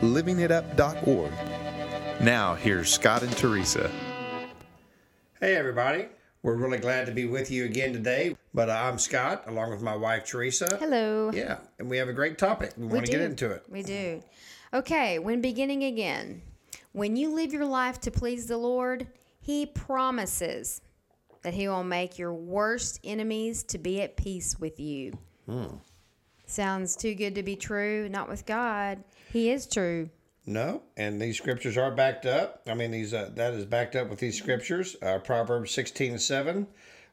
livingitup.org. Now, here's Scott and Teresa. Hey, everybody. We're really glad to be with you again today. But uh, I'm Scott, along with my wife, Teresa. Hello. Yeah, and we have a great topic. We, want to get into it. We do. Okay, when beginning again, when you live your life to please the Lord, He promises that He will make your worst enemies to be at peace with you. Sounds too good to be true. Not with God. He is true. No, and these scriptures are backed up. I mean, these uh, that is backed up with these scriptures. Uh, Proverbs sixteen seven,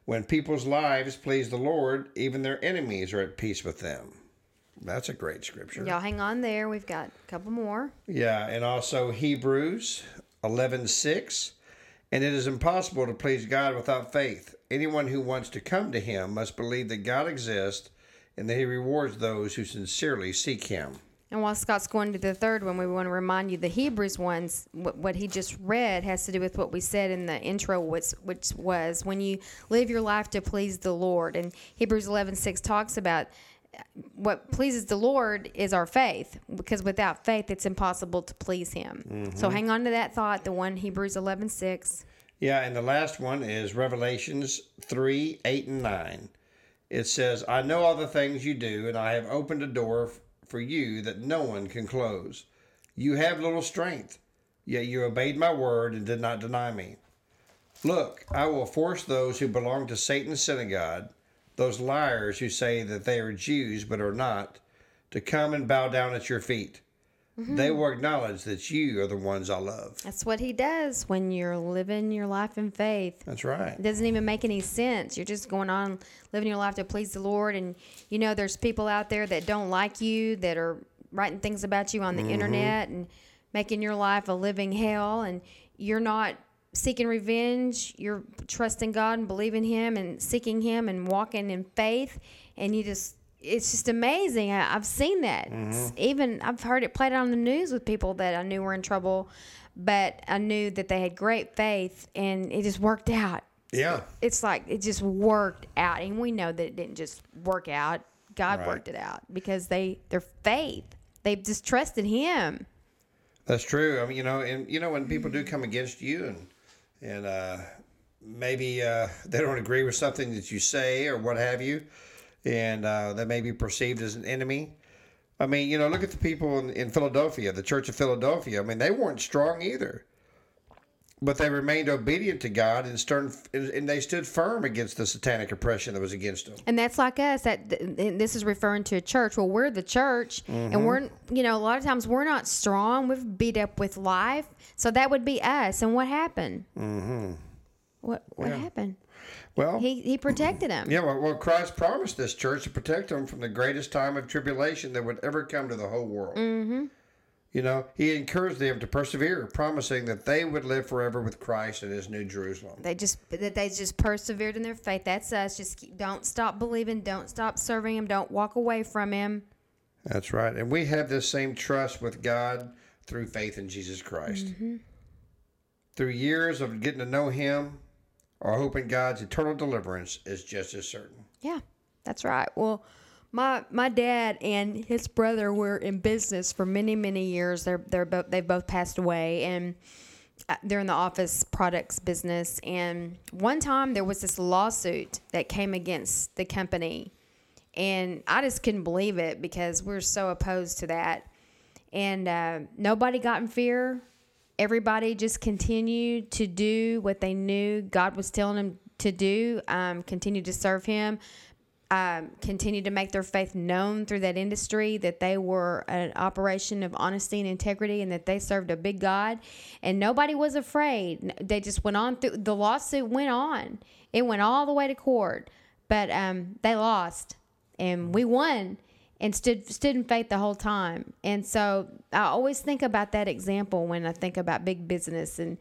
When people's lives please the Lord, even their enemies are at peace with them. That's a great scripture. Y'all hang on there. We've got a couple more. Yeah, and also Hebrews 11:6, and it is impossible to please God without faith. Anyone who wants to come to him must believe that God exists and that he rewards those who sincerely seek him. And while Scott's going to the third one, we want to remind you the Hebrews ones, what, he just read has to do with what we said in the intro, which, which was when you live your life to please the Lord. And Hebrews 11 6 talks about uh, what pleases the Lord is our faith, because without faith, it's impossible to please him. So hang on to that thought, the one Hebrews 11 6. Yeah, and the last one is Revelations 3 8 and 9. It says, I know all the things you do, and I have opened a door for you that no one can close. You have little strength, yet you obeyed my word and did not deny me. Look, I will force those who belong to Satan's synagogue, those liars who say that they are Jews but are not, to come and bow down at your feet. They mm-hmm. will acknowledge that you are the ones I love. That's what he does when you're living your life in faith. That's right. It doesn't even make any sense. You're just going on living your life to please the Lord. And you know, there's people out there that don't like you, that are writing things about you on the mm-hmm. internet and making your life a living hell. And you're not seeking revenge. You're trusting God and believing Him and seeking Him and walking in faith. And you just, it's just amazing. I, I've seen that. It's even I've heard it played on the news with people that I knew were in trouble, but I knew that they had great faith and it just worked out Yeah. it's like it just worked out and we know that it didn't just work out god Right. worked it out because they their faith they just trusted him That's true. I mean, you know, and you know when people do come against you and and uh, maybe uh, they don't agree with something that you say or what have you, and uh, they may be perceived as an enemy. I mean, you know, look at the people in, in Philadelphia, the Church of Philadelphia. I mean, they weren't strong either, but they remained obedient to God and stern, and they stood firm against the satanic oppression that was against them. and that's like us that this is referring to a church well we're the church and we're you know a lot of times we're not strong we've beat up with life so that would be us and what happened mm-hmm. what what happened Well, he he protected them Yeah, well, well, Christ promised this church to protect them from the greatest time of tribulation that would ever come to the whole world. Mm-hmm. You know, he encouraged them to persevere, promising that they would live forever with Christ in his new Jerusalem. they just that they just persevered in their faith that's us just keep, don't stop believing don't stop serving him don't walk away from him That's right. And we have this same trust with God through faith in Jesus Christ. Through years of getting to know him, our hope in God's eternal deliverance is just as certain. Yeah, that's right. Well, my my dad and his brother were in business for many many years. They're they're both they've both passed away, and uh, they're in the office products business. And one time there was this lawsuit that came against the company, and I just couldn't believe it because we're so opposed to that. And uh, nobody got in fear. Everybody just continued to do what they knew God was telling them to do. Um, continue to serve Him. Um, continue to make their faith known through that industry. That they were an operation of honesty and integrity, and that they served a big God. And nobody was afraid. They just went on through. The lawsuit went on. It went all the way to court, but um, they lost, and we won and stood stood in faith the whole time. And so I always think about that example when I think about big business and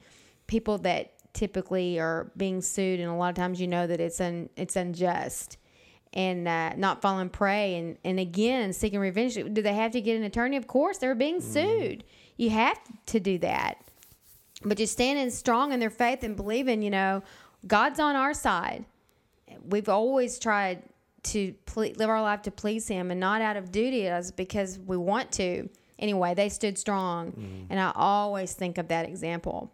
people that typically are being sued, and a lot of times you know that it's un, it's unjust and uh, not falling prey and, and again seeking revenge. Do they have to get an attorney? Of course, they're being sued. You have to do that. But just standing strong in their faith and believing, you know, God's on our side. We've always tried to ple- live our life to please Him and not out of duty, it's because we want to. Anyway, they stood strong, and I always think of that example.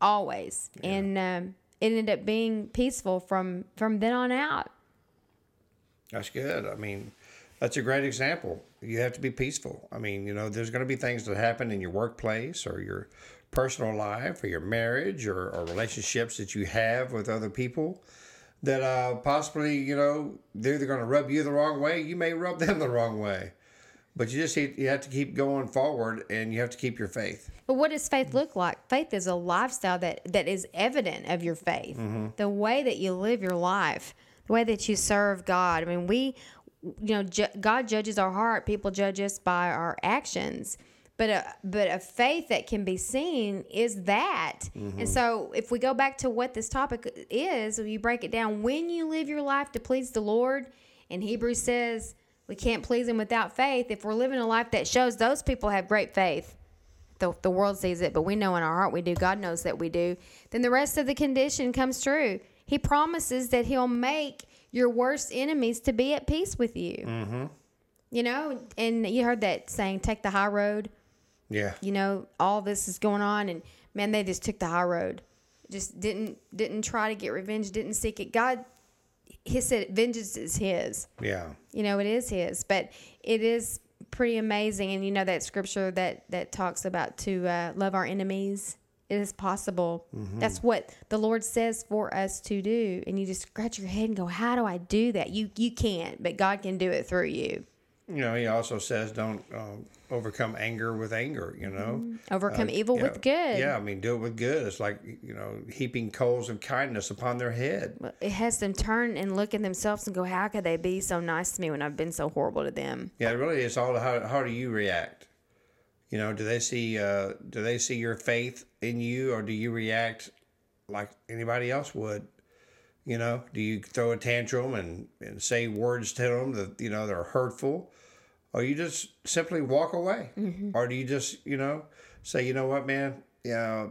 Always, and um, it ended up being peaceful from from then on out. That's good. I mean, that's a great example. You have to be peaceful. I mean, you know, there's going to be things that happen in your workplace or your personal life or your marriage or, or relationships that you have with other people that uh, possibly, you know, they're either going to rub you the wrong way, you may rub them the wrong way. But you just you have to keep going forward and you have to keep your faith. But what does faith look like? Faith is a lifestyle that, that is evident of your faith. The way that you live your life, the way that you serve God. I mean, we, you know, ju- God judges our heart. People judge us by our actions. But a, but a faith that can be seen is that. And so if we go back to what this topic is, you break it down. When you live your life to please the Lord, and Hebrews says we can't please Him without faith. If we're living a life that shows those people have great faith, the, the world sees it, but we know in our heart we do. God knows that we do. Then the rest of the condition comes true. He promises that He'll make your worst enemies to be at peace with you. Mm-hmm. You know, and you heard that saying, take the high road. Yeah. You know, all this is going on, and man, they just took the high road. Just didn't didn't try to get revenge. Didn't seek it. God, He said, vengeance is His Yeah. you know it is his but it is pretty amazing and you know that scripture that that talks about to uh, love our enemies it is possible that's what the lord says for us to do and you just scratch your head and go how do i do that you you can't but god can do it through you You know, he also says don't um, overcome anger with anger, you know. overcome evil Yeah. with good Yeah, I mean, do it with good. It's like, you know, heaping coals of kindness upon their head. it has them turn and look at themselves and go how could they be so nice to me when i've been so horrible to them Yeah, really, it's all how how do you react? You know, do they see uh, do they see your faith in you, or do you react like anybody else would? You know, do you throw a tantrum and, and say words to them that you know they're hurtful, or you just simply walk away, mm-hmm. or do you just you know say you know what man, yeah,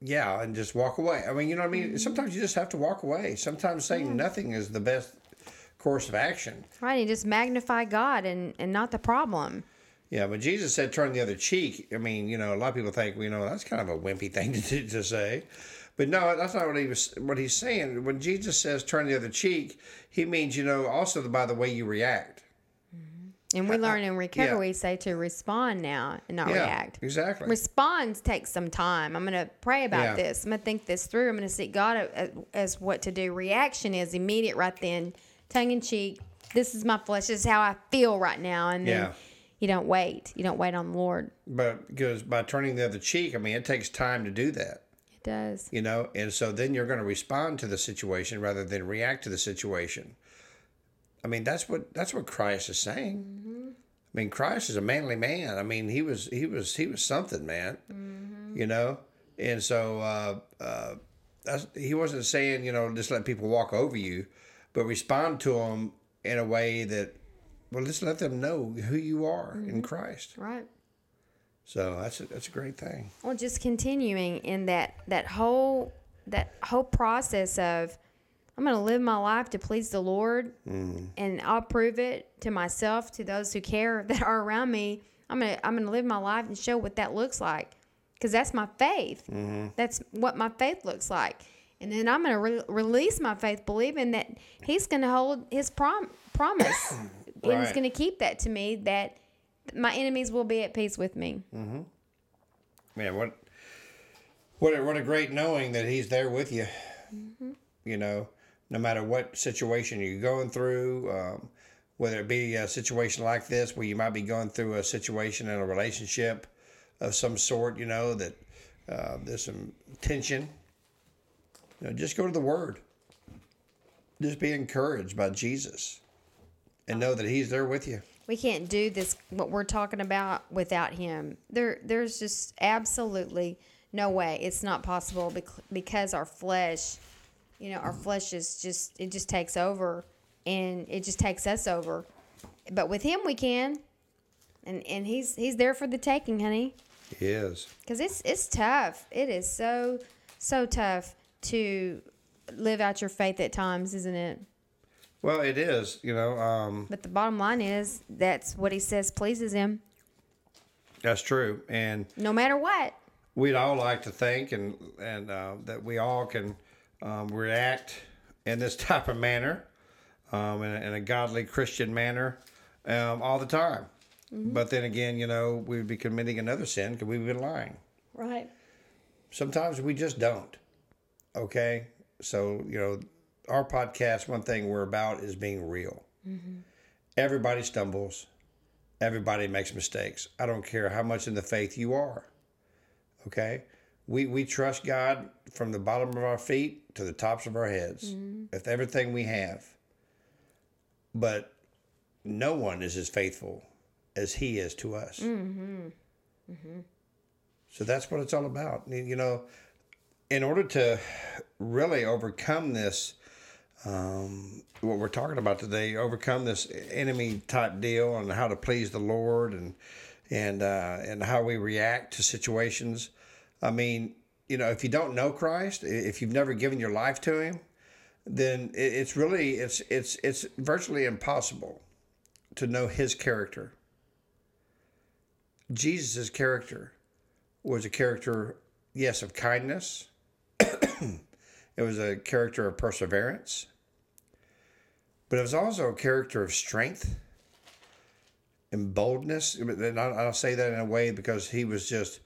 yeah, and just walk away? I mean, you know what I mean. Mm-hmm. Sometimes you just have to walk away. Sometimes saying nothing is the best course of action. right and just magnify god and and not the problem Yeah, but Jesus said turn the other cheek. I mean, you know, a lot of people think, you know, that's kind of a wimpy thing to, to say. But no, that's not what he was. What he's saying when Jesus says turn the other cheek, he means you know also by the way you react. Mm-hmm. and we uh, learn in recovery yeah. we say to respond now and not Yeah, react exactly. responds takes some time. I'm going to pray about Yeah. this. I'm going to think this through. I'm going to seek God as, as what to do. Reaction is immediate right then, tongue in cheek. This is my flesh. This is how I feel right now. And then Yeah. You don't wait. You don't wait on the Lord. but because by turning the other cheek, I mean it takes time to do that. It does. You know, and so then you're going to respond to the situation rather than react to the situation. I mean, that's what that's what Christ is saying. I mean, Christ is a manly man. I mean, he was he was he was something, man. You know, and so uh, uh, that's, he wasn't saying you know just let people walk over you, but respond to them in a way that well, just let them know who you are in mm-hmm. Christ. Right. So that's a, that's a great thing. Well, just continuing in that that whole that whole process of I'm going to live my life to please the Lord, mm. and I'll prove it to myself, to those who care that are around me. I'm gonna I'm gonna live my life and show what that looks like, because that's my faith. Mm-hmm. That's what my faith looks like. And then I'm gonna re- release my faith, believing that He's gonna hold His prom- promise, and He's gonna keep that to me. That my enemies will be at peace with me. Man, what what a, what a great knowing that he's there with you. You know, no matter what situation you're going through, um, whether it be a situation like this where you might be going through a situation in a relationship of some sort, you know that uh, there's some tension. You know, just go to the Word. Just be encouraged by Jesus, and know that He's there with you. We can't do this what we're talking about without him. There there's just absolutely no way. It's not possible bec- because our flesh, you know, our flesh is just it just takes over and it just takes us over. But with him we can. And and he's he's there for the taking, honey. He is. Cuz it's it's tough. It is so so tough to live out your faith at times, isn't it? Well, it is. You know, um, But the bottom line is that's what he says pleases him, that's true. And no matter what. we'd all like to think and and uh, that we all can um, react in this type of manner, um, in, a, in a godly Christian manner, um, all the time. But then again, you know, we'd be committing another sin because we've been lying. Right. Sometimes we just don't. Okay, so you know, our podcast. One thing we're about is being real. Mm-hmm. Everybody stumbles. Everybody makes mistakes. I don't care how much in the faith you are. Okay? We, we trust God from the bottom of our feet to the tops of our heads mm-hmm. with everything we have. But no one is as faithful as He is to us. Mm-hmm. So that's what it's all about. You know, in order to really overcome this, um, what we're talking about today, overcome this enemy type deal and how to please the Lord and and uh, and how we react to situations. I mean, you know, if you don't know Christ, if you've never given your life to Him, then it's really it's it's it's virtually impossible to know His character. Jesus' character was a character, yes, of kindness. it was a character of perseverance. But it was also a character of strength and boldness. And I'll say that in a way because he was just,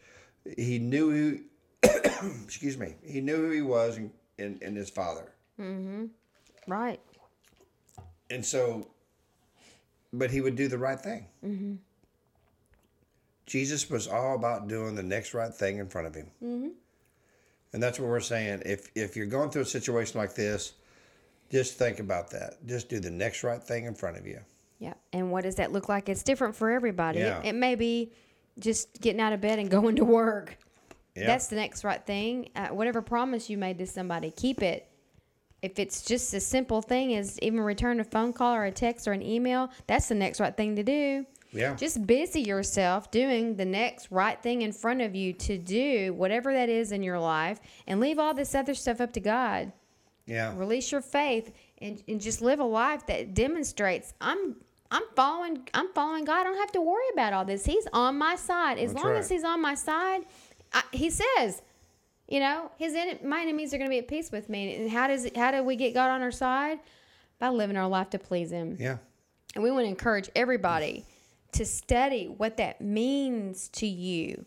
he knew who, excuse me, he knew who he was and, in, in his father. Right. And so, but he would do the right thing. Mm-hmm. Jesus was all about doing the next right thing in front of him. Mm-hmm. And that's what we're saying. If if you're going through a situation like this, just think about that. Just do the next right thing in front of you. Yeah. And what does that look like? It's different for everybody. Yeah. It, it may be just getting out of bed and going to work. Yeah. That's the next right thing. Uh, whatever promise you made to somebody, keep it. If it's just a simple thing as even return a phone call or a text or an email, that's the next right thing to do. yeah. Just busy yourself doing the next right thing in front of you to do whatever that is in your life and leave all this other stuff up to God. Yeah. Release your faith and, and just live a life that demonstrates I'm I'm following I'm following God. I don't have to worry about all this. He's on my side. As That's long right. as he's on my side, I, he says, you know, his my enemies are going to be at peace with me. And how does how do we get God on our side? By living our life to please him. Yeah. And we want to encourage everybody to study what that means to you.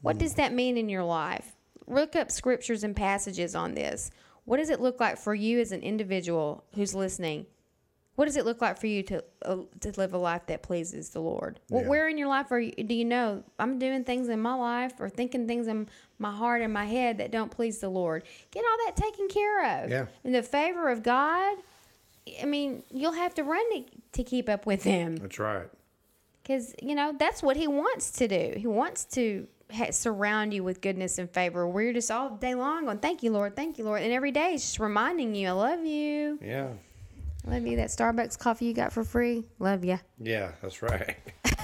What hmm. does that mean in your life? Look up scriptures and passages on this. What does it look like for you as an individual who's listening? What does it look like for you to uh, to live a life that pleases the Lord? Yeah. where in your life are you, do you know I'm doing things in my life or thinking things in my heart and my head that don't please the Lord? Get all that taken care of. Yeah. In the favor of God, I mean, you'll have to run to, to keep up with Him That's right. because you know that's what He wants to do. He wants to surround you with goodness and favor. You're just all day long on "Thank you, Lord, thank you, Lord," and every day it's just reminding you, "I love you, Yeah. love you." That Starbucks coffee you got for free, love you. Yeah. That's right.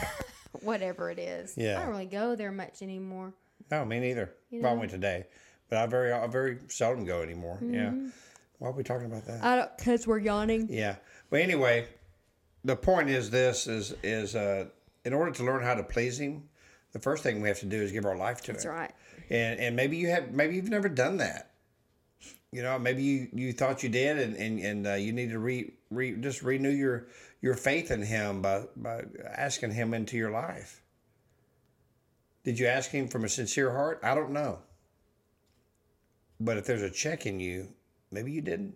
Whatever it is. Yeah. I don't really go there much anymore. no, me neither. Well, I went today, but I very I very seldom go anymore. Yeah. Why are we talking about that? I don't because we're yawning. Yeah. But anyway, the point is this is is uh in order to learn how to please him, the first thing we have to do is give our life to it. That's him. right. And and maybe you have maybe you've never done that. You know, maybe you, you thought you did and and, and uh, you need to re, re just renew your your faith in him by by asking him into your life. Did you ask him from a sincere heart? I don't know. But if there's a check in you, maybe you didn't.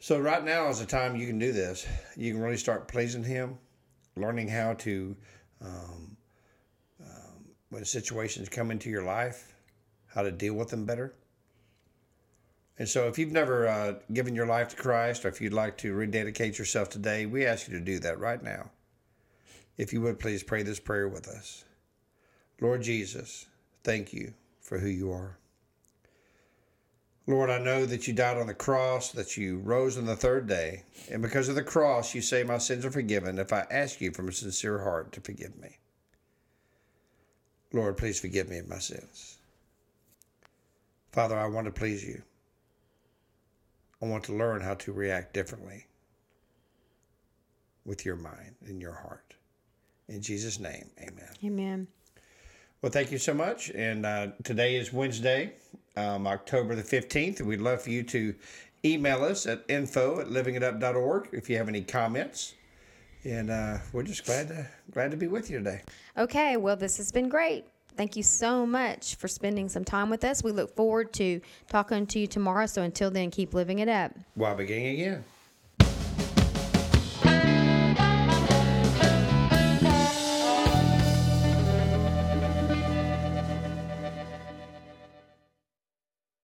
So right now is the time you can do this. You can really start pleasing Him, learning how to, um, when situations come into your life, how to deal with them better. And so, if you've never uh, given your life to Christ, or if you'd like to rededicate yourself today, we ask you to do that right now. If you would please pray this prayer with us. Lord Jesus, thank you for who you are. Lord, I know that you died on the cross, that you rose on the third day, and because of the cross, you say my sins are forgiven if I ask you from a sincere heart to forgive me. Lord, please forgive me of my sins. Father, I want to please you. I want to learn how to react differently with your mind and your heart. In Jesus' name, amen. Amen. Well, thank you so much. And uh, today is Wednesday, um, October the 15th. We'd love for you to email us at info at livingitup.org if you have any comments. And uh, we're just glad to, glad to be with you today. Okay, well, this has been great. Thank you so much for spending some time with us. We look forward to talking to you tomorrow. So until then, keep living it up. While beginning again.